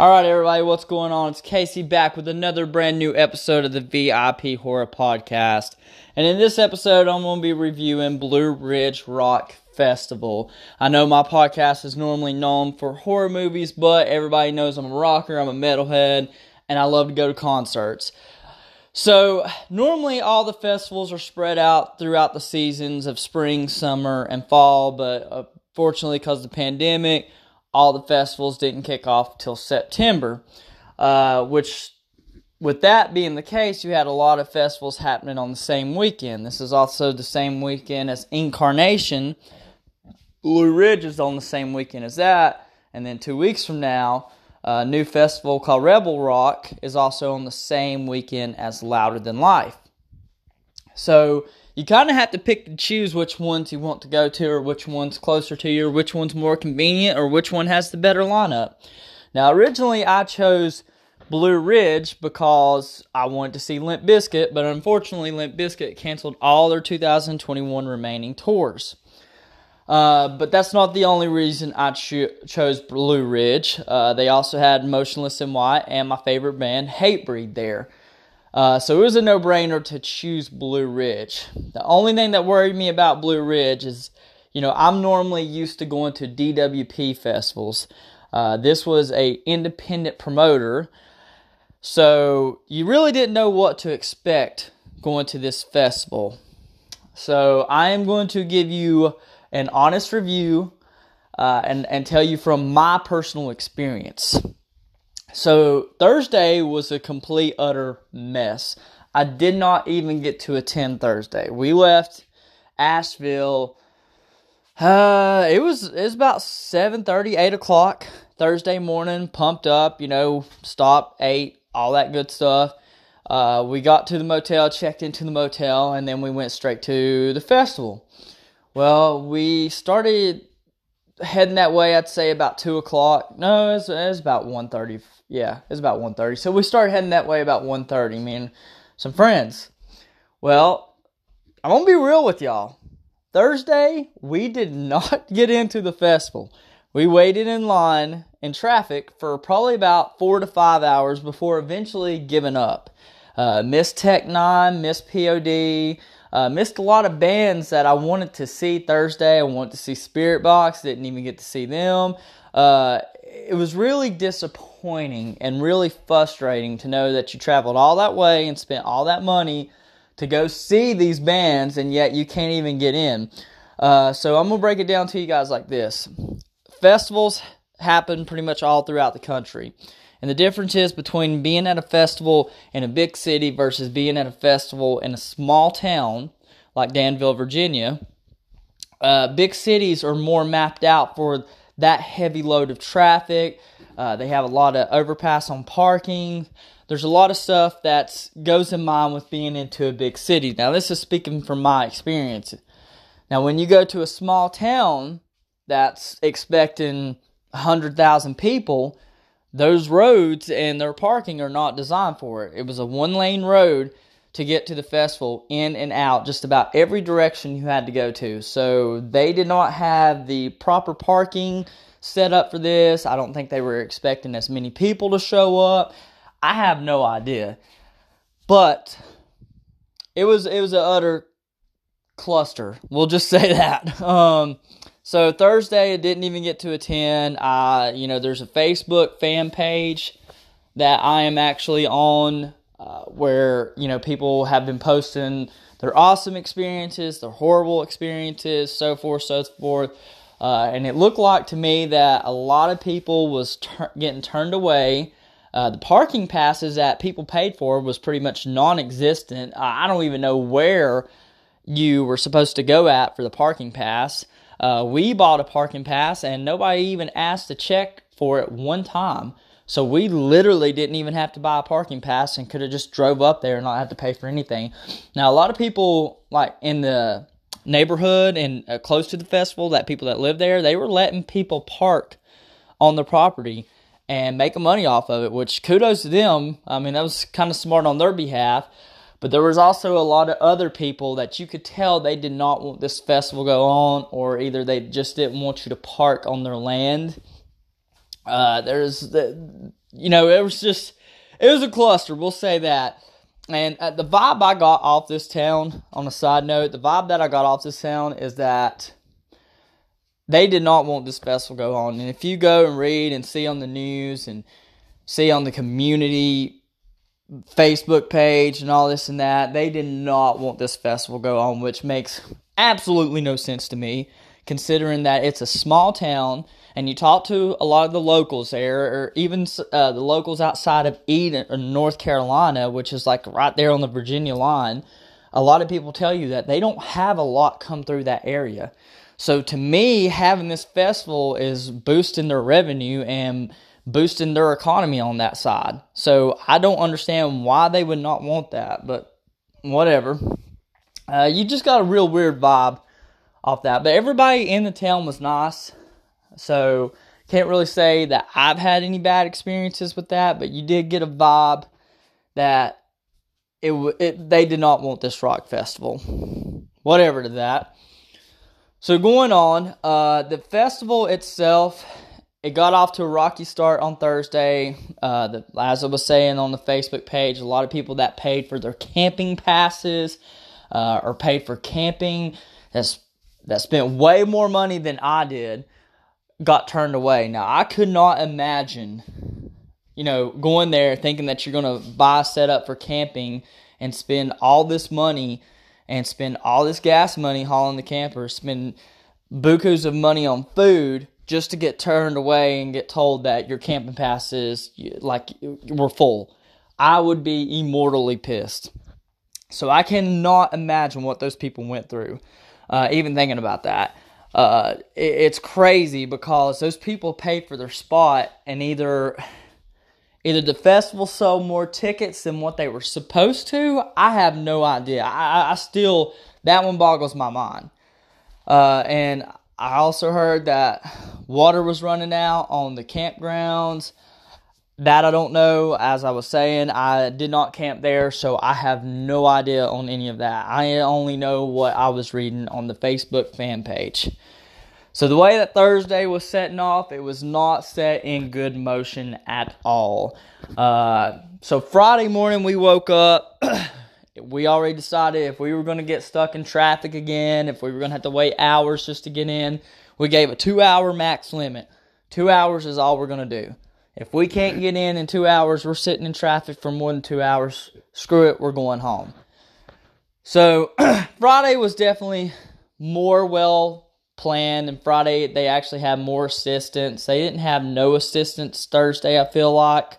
All right, everybody, what's going on? It's Casey back with another brand new episode of the VIP Horror Podcast. And in this episode, I'm going to be reviewing Blue Ridge Rock Festival. I know my podcast is normally known for horror movies, but everybody knows I'm a rocker, I'm a metalhead, and I love to go to concerts. So, normally all the festivals are spread out throughout the seasons of spring, summer, and fall, but uh, unfortunately, because of the pandemic, all the festivals didn't kick off till September, uh, which with that being the case, you had a lot of festivals happening on the same weekend. This is also the same weekend as Inkcarceration. Blue Ridge is on the same weekend as that. And then two weeks from now, a new festival called Rebel Rock is also on the same weekend as Louder Than Life. So you kind of have to pick and choose which ones you want to go to, or which one's closer to you, or which one's more convenient, or which one has the better lineup. Now, originally I chose Blue Ridge because I wanted to see Limp Bizkit, but unfortunately, Limp Bizkit canceled all their 2021 remaining tours. Uh, but that's not the only reason I cho- chose Blue Ridge. Uh, they also had Motionless in White and my favorite band, Hatebreed, there. Uh, so it was a no-brainer to choose Blue Ridge. The only thing that worried me about Blue Ridge is, you know, I'm normally used to going to DWP festivals. Uh, this was a independent promoter, so you really didn't know what to expect going to this festival. So I am going to give you an honest review uh, and and tell you from my personal experience. So Thursday was a complete utter mess. I did not even get to attend Thursday. We left Asheville. Uh, it was it was about 7:30, 8 o'clock Thursday morning. Pumped up, you know, stopped, ate, all that good stuff. Uh, we got to the motel, checked into the motel, and then we went straight to the festival. Well, we started heading that way. I'd say about two o'clock. No, it was, it was about one thirty yeah, it's about 1.30. So we started heading that way about 1.30, me and some friends. Well, I'm going to be real with y'all. Thursday, we did not get into the festival. We waited in line in traffic for probably about four to five hours before eventually giving up. Uh, missed Tech N9ne, missed POD, uh, missed a lot of bands that I wanted to see Thursday. I wanted to see Spiritbox, didn't even get to see them. Uh, it was really disappointing and really frustrating to know that you traveled all that way and spent all that money to go see these bands and yet you can't even get in. Uh, so I'm gonna break it down to you guys like this: festivals happen pretty much all throughout the country. And the difference is between being at a festival in a big city versus being at a festival in a small town like Danville, Virginia. Uh, big cities are more mapped out for that heavy load of traffic. Uh, they have a lot of overpass on parking. There's a lot of stuff that goes in mind with being into a big city. Now, this is speaking from my experience. Now, when you go to a small town that's expecting 100,000 people, those roads and their parking are not designed for it. It was a one lane road to get to the festival in and out just about every direction you had to go to. So they did not have the proper parking set up for this. I don't think they were expecting as many people to show up. I have no idea. But it was it was an utter cluster. We'll just say that. Um so Thursday I didn't even get to attend. Uh, you know, there's a Facebook fan page that I am actually on uh, where you know people have been posting their awesome experiences, their horrible experiences, so forth, so forth. Uh, and it looked like to me that a lot of people was ter- getting turned away. Uh, the parking passes that people paid for was pretty much non-existent. I don't even know where you were supposed to go at for the parking pass. Uh, we bought a parking pass and nobody even asked to check for it one time. So we literally didn't even have to buy a parking pass and could have just drove up there and not have to pay for anything. Now a lot of people like in the neighborhood and uh, close to the festival, that people that live there, they were letting people park on the property and making money off of it, which kudos to them. I mean, that was kind of smart on their behalf. But there was also a lot of other people that you could tell they did not want this festival to go on, or either they just didn't want you to park on their land uh, there's the, you know, it was just, it was a cluster. We'll say that. And uh, the vibe I got off this town, on a side note, the vibe that I got off this town is that they did not want this festival to go on. And if you go and read and see on the news and see on the community Facebook page and all this and that, they did not want this festival to go on, which makes absolutely no sense to me, considering that it's a small town and you talk to a lot of the locals there, or even uh, the locals outside of Eden, or North Carolina, which is like right there on the Virginia line. A lot of people tell you that they don't have a lot come through that area. So to me, having this festival is boosting their revenue and boosting their economy on that side. So I don't understand why they would not want that, but whatever. Uh, you just got a real weird vibe off that. But everybody in the town was nice. So can't really say that I've had any bad experiences with that, but you did get a vibe that it, it they did not want this rock festival. Whatever to that. So going on, uh, the festival itself, it got off to a rocky start on Thursday. Uh, the, as I was saying on the Facebook page, a lot of people that paid for their camping passes uh, or paid for camping that's that spent way more money than I did got turned away. Now I could not imagine, you know, going there thinking that you're gonna buy a setup for camping and spend all this money and spend all this gas money hauling the camper, spend bukus of money on food just to get turned away and get told that your camping passes like were full. I would be immortally pissed. So I cannot imagine what those people went through, uh, even thinking about that. Uh, it, it's crazy because those people paid for their spot and either Either the festival sold more tickets than what they were supposed to. I have no idea. I, I still, that one boggles my mind. Uh, and I also heard that water was running out on the campgrounds. That I don't know. As I was saying, I did not camp there, so I have no idea on any of that. I only know what I was reading on the Facebook fan page. So the way that Thursday was setting off, it was not set in good motion at all. Uh, so Friday morning we woke up. we already decided if we were going to get stuck in traffic again, if we were going to have to wait hours just to get in, we gave a two hour max limit. Two hours is all we're going to do. If we can't get in in two hours, we're sitting in traffic for more than two hours. Screw it, we're going home. So Friday was definitely more well planned, and Friday they actually had more assistants. They didn't have no assistants Thursday, I feel like,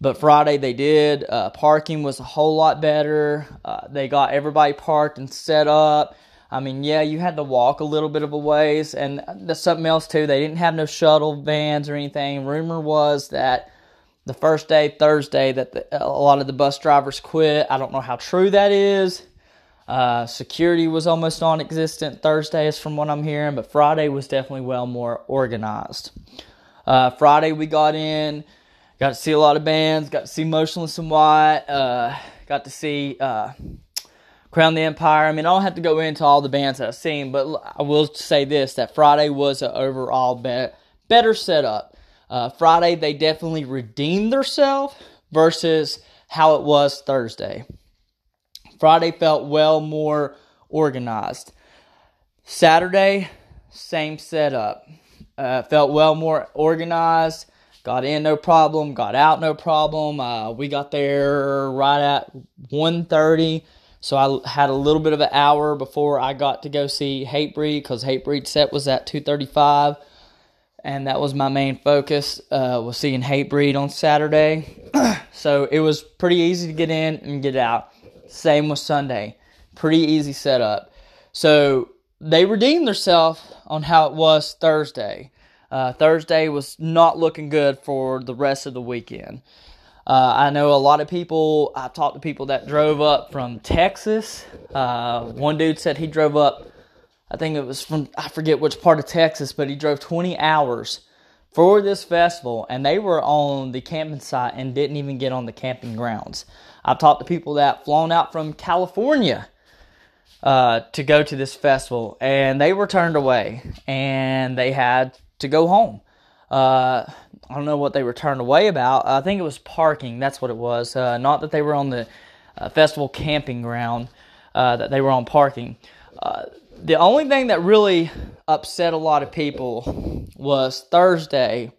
but Friday they did. Uh, parking was a whole lot better. Uh, they got everybody parked and set up. I mean, yeah, you had to walk a little bit of a ways, and something else too. They didn't have no shuttle vans or anything. Rumor was that the first day, Thursday, that the, a lot of the bus drivers quit. I don't know how true that is. Uh, security was almost non existent Thursdays, from what I'm hearing, but Friday was definitely well more organized. Uh, Friday, we got in, got to see a lot of bands, got to see Motionless in White, uh, got to see uh, Crown the Empire. I mean, I don't have to go into all the bands that I've seen, but I will say this that Friday was an overall be- better setup. Uh, Friday, they definitely redeemed themselves versus how it was Thursday. Friday felt well more organized. Saturday, same setup. Uh, felt well more organized. Got in no problem. Got out no problem. Uh, we got there right at 1.30. So I had a little bit of an hour before I got to go see Hatebreed because Hatebreed set was at 2:35, and that was my main focus. Uh, was seeing Hatebreed on Saturday, so it was pretty easy to get in and get out. Same with Sunday. Pretty easy setup. So they redeemed themselves on how it was Thursday. Uh, Thursday was not looking good for the rest of the weekend. Uh, I know a lot of people, I've talked to people that drove up from Texas. Uh, one dude said he drove up, I think it was from, I forget which part of Texas, but he drove 20 hours for this festival and they were on the camping site and didn't even get on the camping grounds. I've talked to people that flown out from California uh, to go to this festival, and they were turned away, and they had to go home. I don't know what they were turned away about. I think it was parking. That's what it was. Uh, not that they were on the uh, festival camping ground. Uh, that they were on parking. Uh, the only thing that really upset a lot of people was Thursday.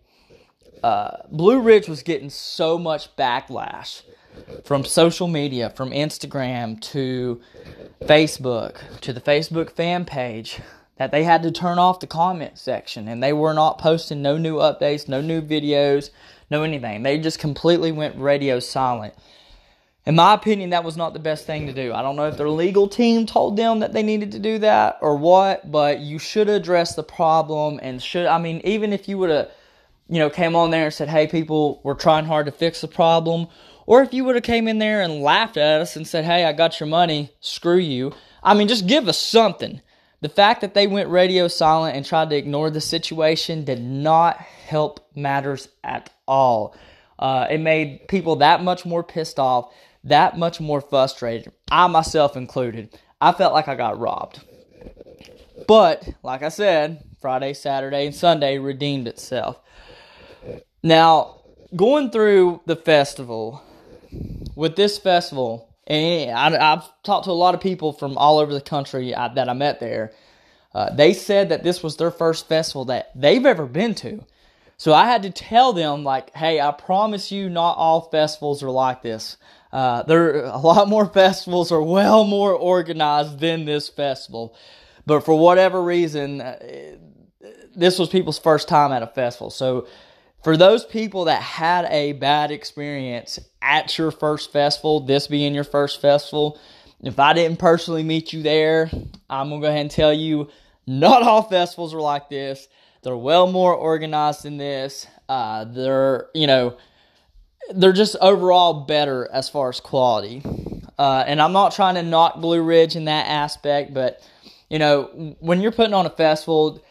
Uh, Blue Ridge was getting so much backlash from social media, from Instagram to Facebook to the Facebook fan page that they had to turn off the comment section and they were not posting no new updates, no new videos, no anything. They just completely went radio silent. In my opinion, that was not the best thing to do. I don't know if their legal team told them that they needed to do that or what, but you should address the problem and should I mean even if you would have you know came on there and said, "Hey people, we're trying hard to fix the problem," or if you would have came in there and laughed at us and said, "Hey, I got your money, screw you." I mean, just give us something. The fact that they went radio silent and tried to ignore the situation did not help matters at all. Uh, it made people that much more pissed off, that much more frustrated. I myself included. I felt like I got robbed. But, like I said, Friday, Saturday, and Sunday redeemed itself. Now, going through the festival, with this festival, and I, have talked to a lot of people from all over the country I, that I met there. Uh, they said that this was their first festival that they've ever been to. So I had to tell them, like, hey, I promise you, not all festivals are like this. Uh, there, a lot more festivals are well more organized than this festival, but for whatever reason, uh, this was people's first time at a festival. So for those people that had a bad experience at your first festival, this being your first festival, if I didn't personally meet you there, I'm to go ahead and tell you not all festivals are like this. They're well more organized than this. Uh, they're, you know, they're just overall better as far as quality. Uh, and I'm not trying to knock Blue Ridge in that aspect, but, you know, when you're putting on a festival,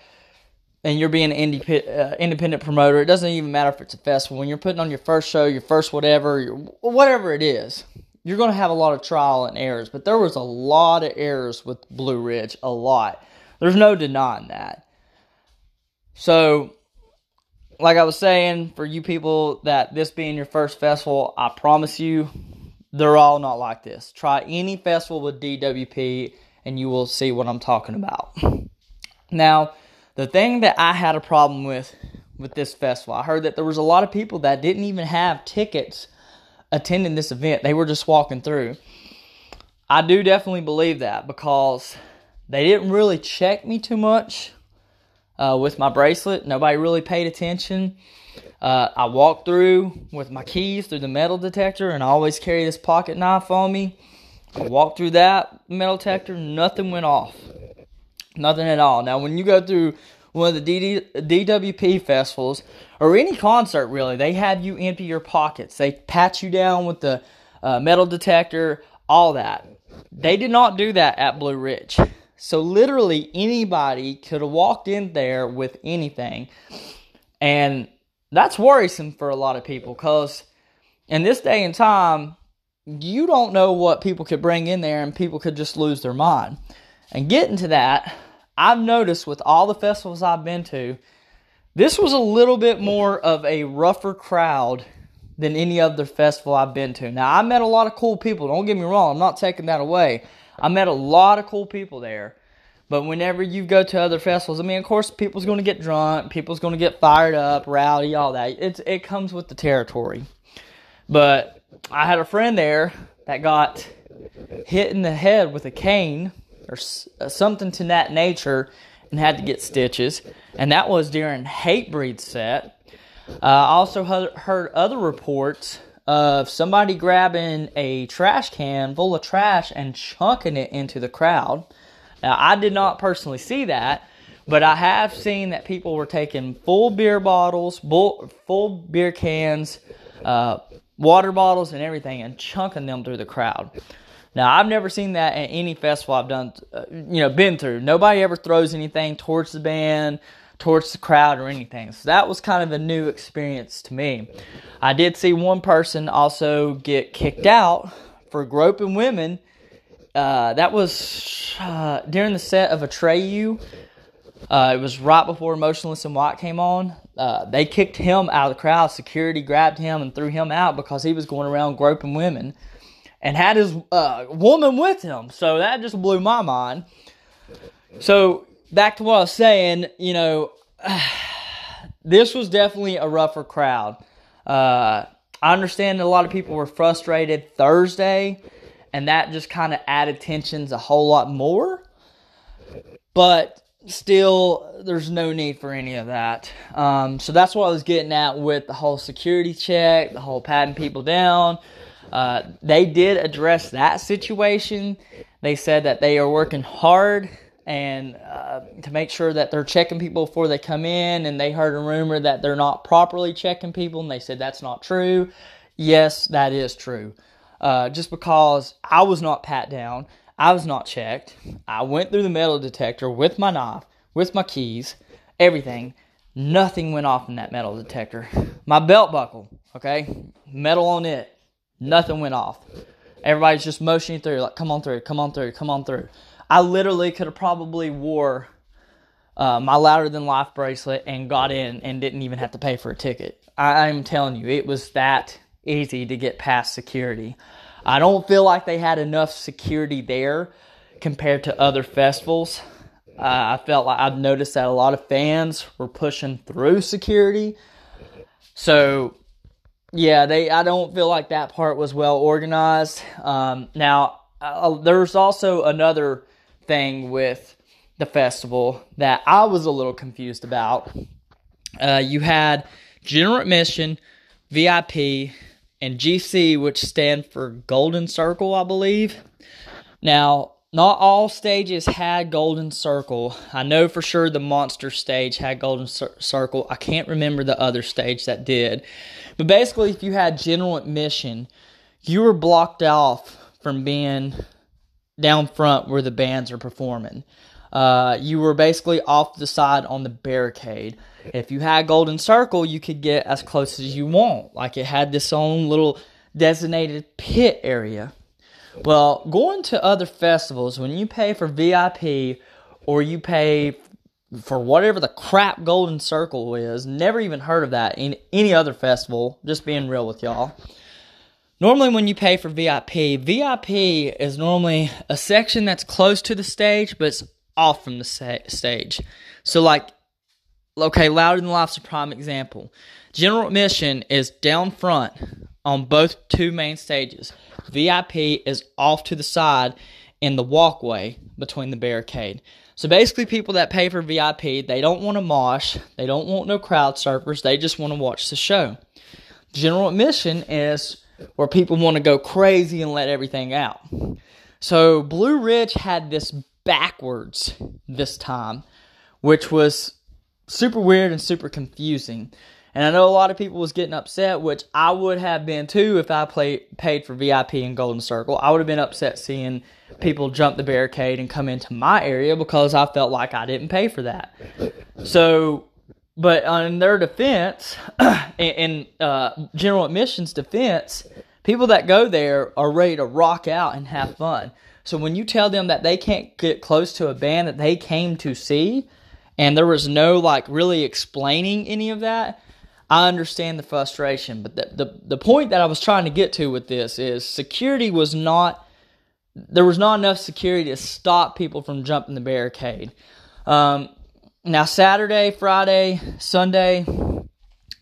and you're being an indie, uh, independent promoter, it doesn't even matter if it's a festival. When you're putting on your first show, your first whatever, your, whatever it is, you're going to have a lot of trial and errors. But there was a lot of errors with Blue Ridge, a lot. There's no denying that. So, like I was saying, for you people that this being your first festival, I promise you, they're all not like this. Try any festival with DWP, and you will see what I'm talking about. Now, the thing that I had a problem with with this festival, I heard that there was a lot of people that didn't even have tickets attending this event. They were just walking through. I do definitely believe that because they didn't really check me too much uh, with my bracelet. Nobody really paid attention. Uh, I walked through with my keys through the metal detector, and I always carry this pocket knife on me. I walked through that metal detector, nothing went off. Nothing at all. Now, when you go through one of the DD, DWP festivals or any concert, really, they have you empty your pockets. They pat you down with the uh, metal detector, all that. They did not do that at Blue Ridge. So, literally, anybody could have walked in there with anything. And that's worrisome for a lot of people because in this day and time, you don't know what people could bring in there and people could just lose their mind. And getting to that, I've noticed with all the festivals I've been to, this was a little bit more of a rougher crowd than any other festival I've been to. Now, I met a lot of cool people. Don't get me wrong, I'm not taking that away. I met a lot of cool people there. But whenever you go to other festivals, I mean, of course, people's going to get drunk, people's going to get fired up, rowdy, all that. It's it comes with the territory. But I had a friend there that got hit in the head with a cane or uh, something to that nature and had to get stitches. And that was during Hatebreed set. Uh, I also heard other reports of somebody grabbing a trash can full of trash and chunking it into the crowd. Now, I did not personally see that, but I have seen that people were taking full beer bottles, full beer cans, uh, water bottles, and everything and chunking them through the crowd. Now, I've never seen that at any festival I've done, uh, you know, been through. Nobody ever throws anything towards the band, towards the crowd, or anything. So that was kind of a new experience to me. I did see one person also get kicked out for groping women. Uh, that was uh, during the set of Atreyu. Uh, it was right before Motionless in White came on. Uh, they kicked him out of the crowd. Security grabbed him and threw him out because he was going around groping women and had his uh, woman with him. So that just blew my mind. So back to what I was saying, you know, this was definitely a rougher crowd. Uh, I understand a lot of people were frustrated Thursday, and that just kind of added tensions a whole lot more. But still, there's no need for any of that. Um, so that's what I was getting at with the whole security check, the whole patting people down. Uh, they did address that situation. They said that they are working hard and uh, to make sure that they're checking people before they come in. And they heard a rumor that they're not properly checking people, and they said that's not true. Yes, that is true. Uh, just because I was not pat down, I was not checked. I went through the metal detector with my knife, with my keys, everything. Nothing went off in that metal detector. My belt buckle, okay, metal on it, nothing went off. Everybody's just motioning through, like, come on through, come on through, come on through. I literally could have probably wore uh, my louder than life bracelet and got in and didn't even have to pay for a ticket. I, I'm telling you, it was that easy to get past security. I don't feel like they had enough security there compared to other festivals. Uh, I felt like I've noticed that a lot of fans were pushing through security. So, yeah, they. I don't feel like that part was well organized. Um, now, uh, there's also another thing with the festival that I was a little confused about. Uh, you had general admission, VIP, and GC, which stand for Golden Circle, I believe. Now, not all stages had Golden Circle. I know for sure the Monster stage had Golden Cir- Circle. I can't remember the other stage that did. But basically, if you had general admission, you were blocked off from being down front where the bands are performing. Uh, you were basically off the side on the barricade. If you had Golden Circle, you could get as close as you want. Like it had this own little designated pit area. Well, going to other festivals, when you pay for VIP or you pay for whatever the crap Golden Circle is, never even heard of that in any other festival, just being real with y'all. Normally, when you pay for VIP, VIP is normally a section that's close to the stage, but it's off from the stage. So, like, okay, Louder Than Life's a prime example. General admission is down front on both two main stages. VIP is off to the side in the walkway between the barricade. So basically, people that pay for VIP, they don't want to mosh, they don't want no crowd surfers, they just want to watch the show. General admission is where people want to go crazy and let everything out. So Blue Ridge had this backwards this time, which was super weird and super confusing. And I know a lot of people was getting upset, which I would have been too if I play, paid for VIP in Golden Circle. I would have been upset seeing people jump the barricade and come into my area because I felt like I didn't pay for that. So but in their defense, in uh, general admissions defense, people that go there are ready to rock out and have fun. So when you tell them that they can't get close to a band that they came to see, and there was no like really explaining any of that, I understand the frustration. But the, the, the point that I was trying to get to with this is security was not there was not enough security to stop people from jumping the barricade. Um, now, Saturday, Friday, Sunday,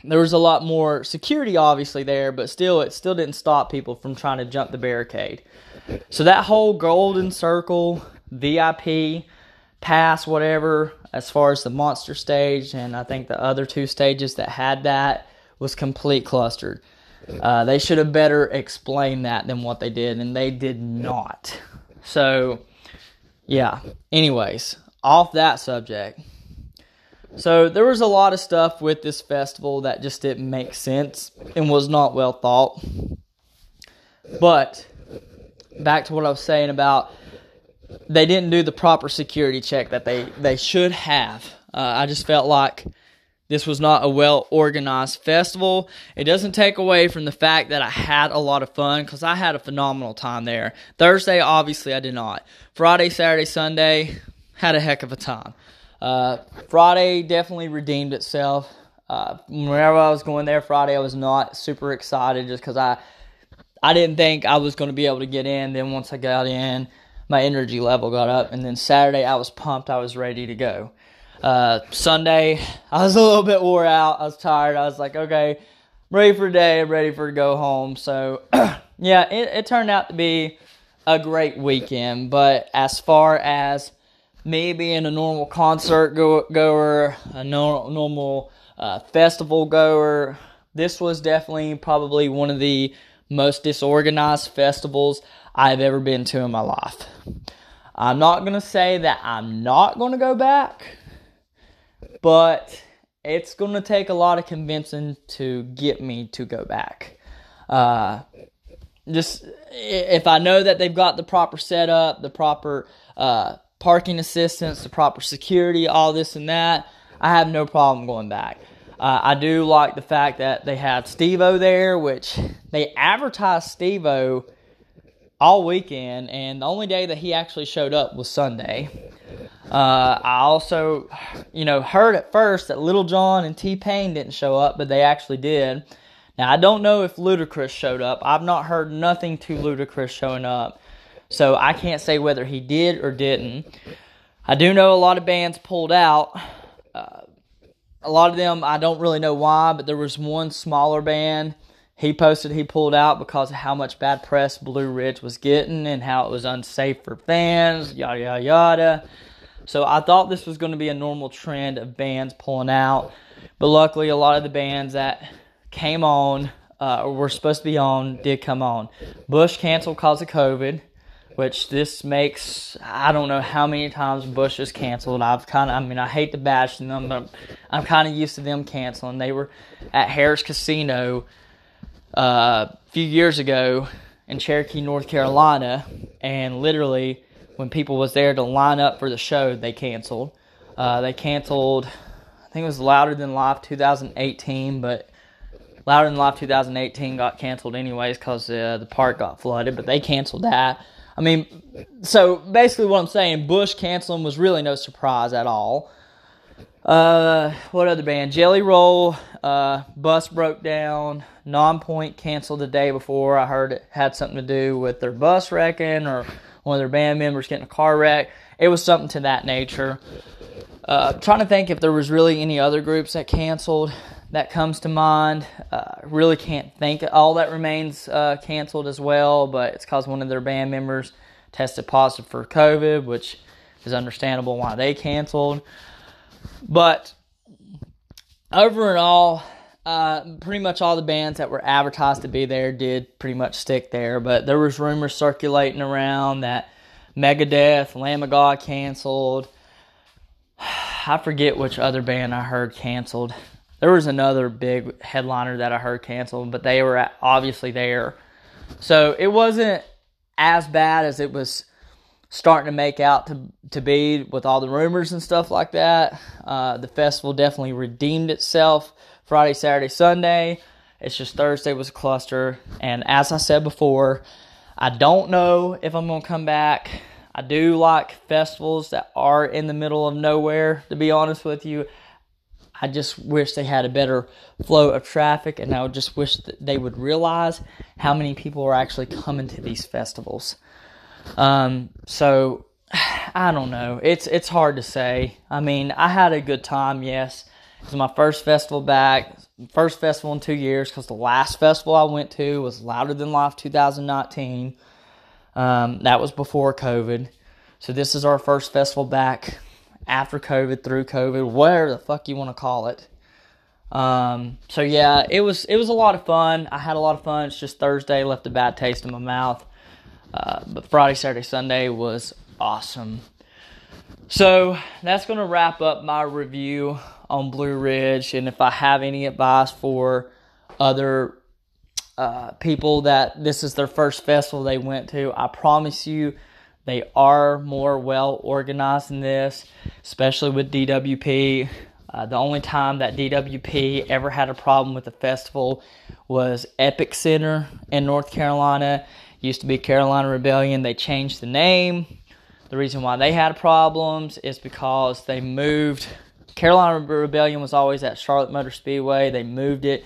there was a lot more security obviously there, but still, it still didn't stop people from trying to jump the barricade. So, that whole golden circle, VIP, pass, whatever, as far as the monster stage, and I think the other two stages that had that was complete clustered. Uh, they should have better explained that than what they did, and they did not. So, yeah. Anyways, off that subject. So there was a lot of stuff with this festival that just didn't make sense and was not well thought. But back to what I was saying about they didn't do the proper security check that they, they should have. Uh, I just felt like this was not a well organized festival. It doesn't take away from the fact that I had a lot of fun because I had a phenomenal time there. Thursday, obviously, I did not. Friday, Saturday, Sunday, had a heck of a time. Uh, Friday definitely redeemed itself. Uh, whenever I was going there Friday, I was not super excited just because I I didn't think I was going to be able to get in. Then once I got in, my energy level got up, and then Saturday I was pumped. I was ready to go. Uh, Sunday I was a little bit wore out. I was tired. I was like, okay, I'm ready for the day. I'm ready for to go home. So yeah, it, it turned out to be a great weekend. But as far as me being a normal concert go- goer, a no- normal uh, festival goer. This was definitely probably one of the most disorganized festivals I've ever been to in my life. I'm not going to say that I'm not going to go back, but it's going to take a lot of convincing to get me to go back. Uh, just if I know that they've got the proper setup, the proper uh, parking assistance, the proper security, all this and that, I have no problem going back. Uh, I do like the fact that they had Steve-O there, which they advertised Steve-O all weekend, and the only day that he actually showed up was Sunday. Uh, I also, you know, heard at first that Lil Jon and T Pain didn't show up, but they actually did. Now I don't know if Ludacris showed up. I've not heard nothing to Ludacris showing up, so I can't say whether he did or didn't. I do know a lot of bands pulled out. Uh, a lot of them I don't really know why, but there was one smaller band. He posted he pulled out because of how much bad press Blue Ridge was getting and how it was unsafe for fans, yada yada yada. So I thought this was going to be a normal trend of bands pulling out, but luckily a lot of the bands that came on uh, or were supposed to be on did come on. Bush canceled because of COVID which this makes I don't know how many times Bush is canceled. I've kind of I mean I hate to bash them, but I'm kind of used to them canceling. They were at Harrah's Casino uh, a few years ago in Cherokee, North Carolina, and literally when people was there to line up for the show, they canceled. Uh, they canceled. I think it was Louder Than Life 2018, but Louder Than Life 2018 got canceled anyways because uh, the park got flooded. But they canceled that. I mean, so basically, what I'm saying, Bush canceling was really no surprise at all. Uh, what other band? Jelly Roll, uh, bus broke down. Nonpoint canceled the day before. I heard it had something to do with their bus wrecking or one of their band members getting a car wreck. It was something to that nature. Uh, trying to think if there was really any other groups that canceled that comes to mind. Uh, really can't think. All that remains uh, canceled as well, but it's because one of their band members tested positive for COVID, which is understandable why they canceled. But over and all, uh, pretty much all the bands that were advertised to be there did pretty much stick there. But there was rumors circulating around that Megadeth, Lamb of God canceled. I forget which other band I heard canceled. There was another big headliner that I heard canceled, but they were obviously there. So it wasn't as bad as it was starting to make out to to be with all the rumors and stuff like that. Uh, the festival definitely redeemed itself Friday, Saturday, Sunday. It's just Thursday was a cluster, and as I said before, I don't know if I'm gonna come back. I do like festivals that are in the middle of nowhere. To be honest with you, I just wish they had a better flow of traffic, and I just wish that they would realize how many people are actually coming to these festivals. Um, so I don't know. It's it's hard to say. I mean, I had a good time. Yes, it was my first festival back, first festival in two years because the last festival I went to was Louder Than Life 2019. Um, that was before COVID. So this is our first festival back after COVID, through COVID, whatever the fuck you want to call it. Um, so yeah, it was it was a lot of fun. I had a lot of fun. It's just Thursday left a bad taste in my mouth, uh, but Friday, Saturday, Sunday was awesome. So that's to wrap up my review on Blue Ridge. And if I have any advice for other uh, people that this is their first festival they went to, I promise you they are more well organized than this, especially with DWP. Uh, the only time that DWP ever had a problem with the festival was Epicenter in North Carolina. It used to be Carolina Rebellion. They changed the name. The reason why they had problems is because they moved. Carolina Rebellion was always at Charlotte Motor Speedway. They moved it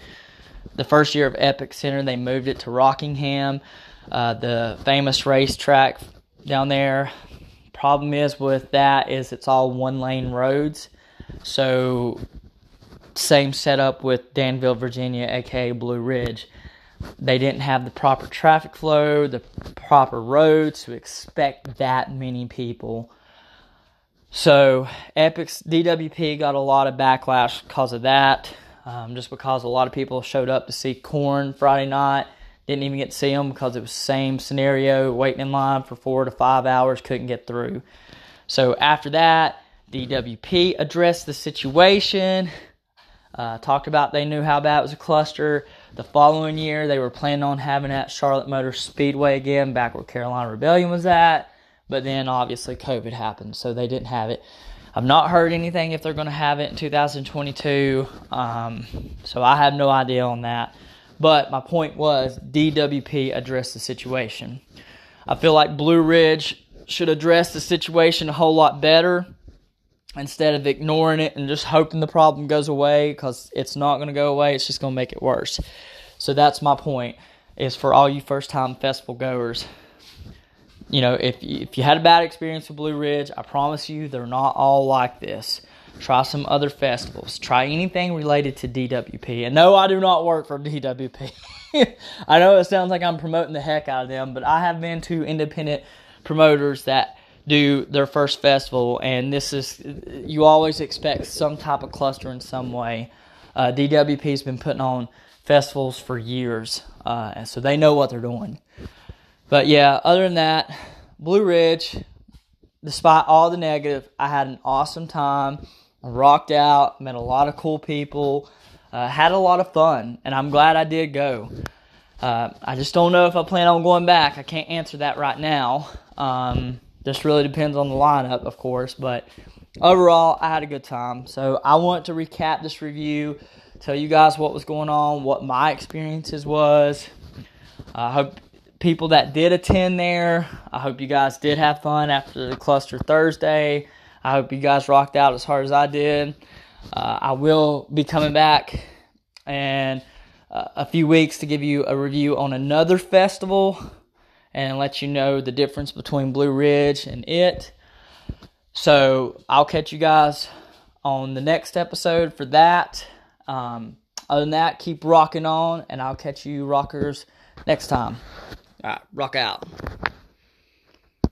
the first year of Epicenter. They moved it to Rockingham, uh, the famous racetrack down there. Problem is with that is it's all one lane roads. So same setup with Danville, Virginia, aka Blue Ridge. They didn't have the proper traffic flow, the proper roads to expect that many people. So Epic's DWP got a lot of backlash because of that. Um, just because a lot of people showed up to see Korn Friday night, didn't even get to see them because it was same scenario, waiting in line for four to five hours, couldn't get through. So after that, DWP addressed the situation, uh, talked about they knew how bad it was a cluster. The following year, they were planning on having at Charlotte Motor Speedway again, back where Carolina Rebellion was at. But then obviously COVID happened, so they didn't have it. I've not heard anything if they're going to have it in 2022, um, so I have no idea on that. But my point was DWP addressed the situation. I feel like Blue Ridge should address the situation a whole lot better instead of ignoring it and just hoping the problem goes away because it's not going to go away it's just going to make it worse so that's my point is for all you first time festival goers you know if, if you had a bad experience with blue ridge i promise you they're not all like this try some other festivals try anything related to dwp and no i do not work for dwp i know it sounds like i'm promoting the heck out of them but i have been to independent promoters that do their first festival, and this is you always expect some type of cluster in some way. Uh, DWP's been putting on festivals for years, uh, and so they know what they're doing. But yeah, other than that, Blue Ridge, despite all the negative, I had an awesome time. I rocked out, met a lot of cool people, uh, had a lot of fun, and I'm glad I did go. Uh, I just don't know if I plan on going back. I can't answer that right now. Um, just really depends on the lineup, of course. But overall, I had a good time. So I want to recap this review, tell you guys what was going on, what my experiences was. I hope people that did attend there, I hope you guys did have fun after the cluster Thursday. I hope you guys rocked out as hard as I did. Uh, I will be coming back in uh, a few weeks to give you a review on another festival and let you know the difference between Blue Ridge and it. So I'll catch you guys on the next episode for that. Um, other than that, keep rocking on, and I'll catch you rockers next time. All right, rock out.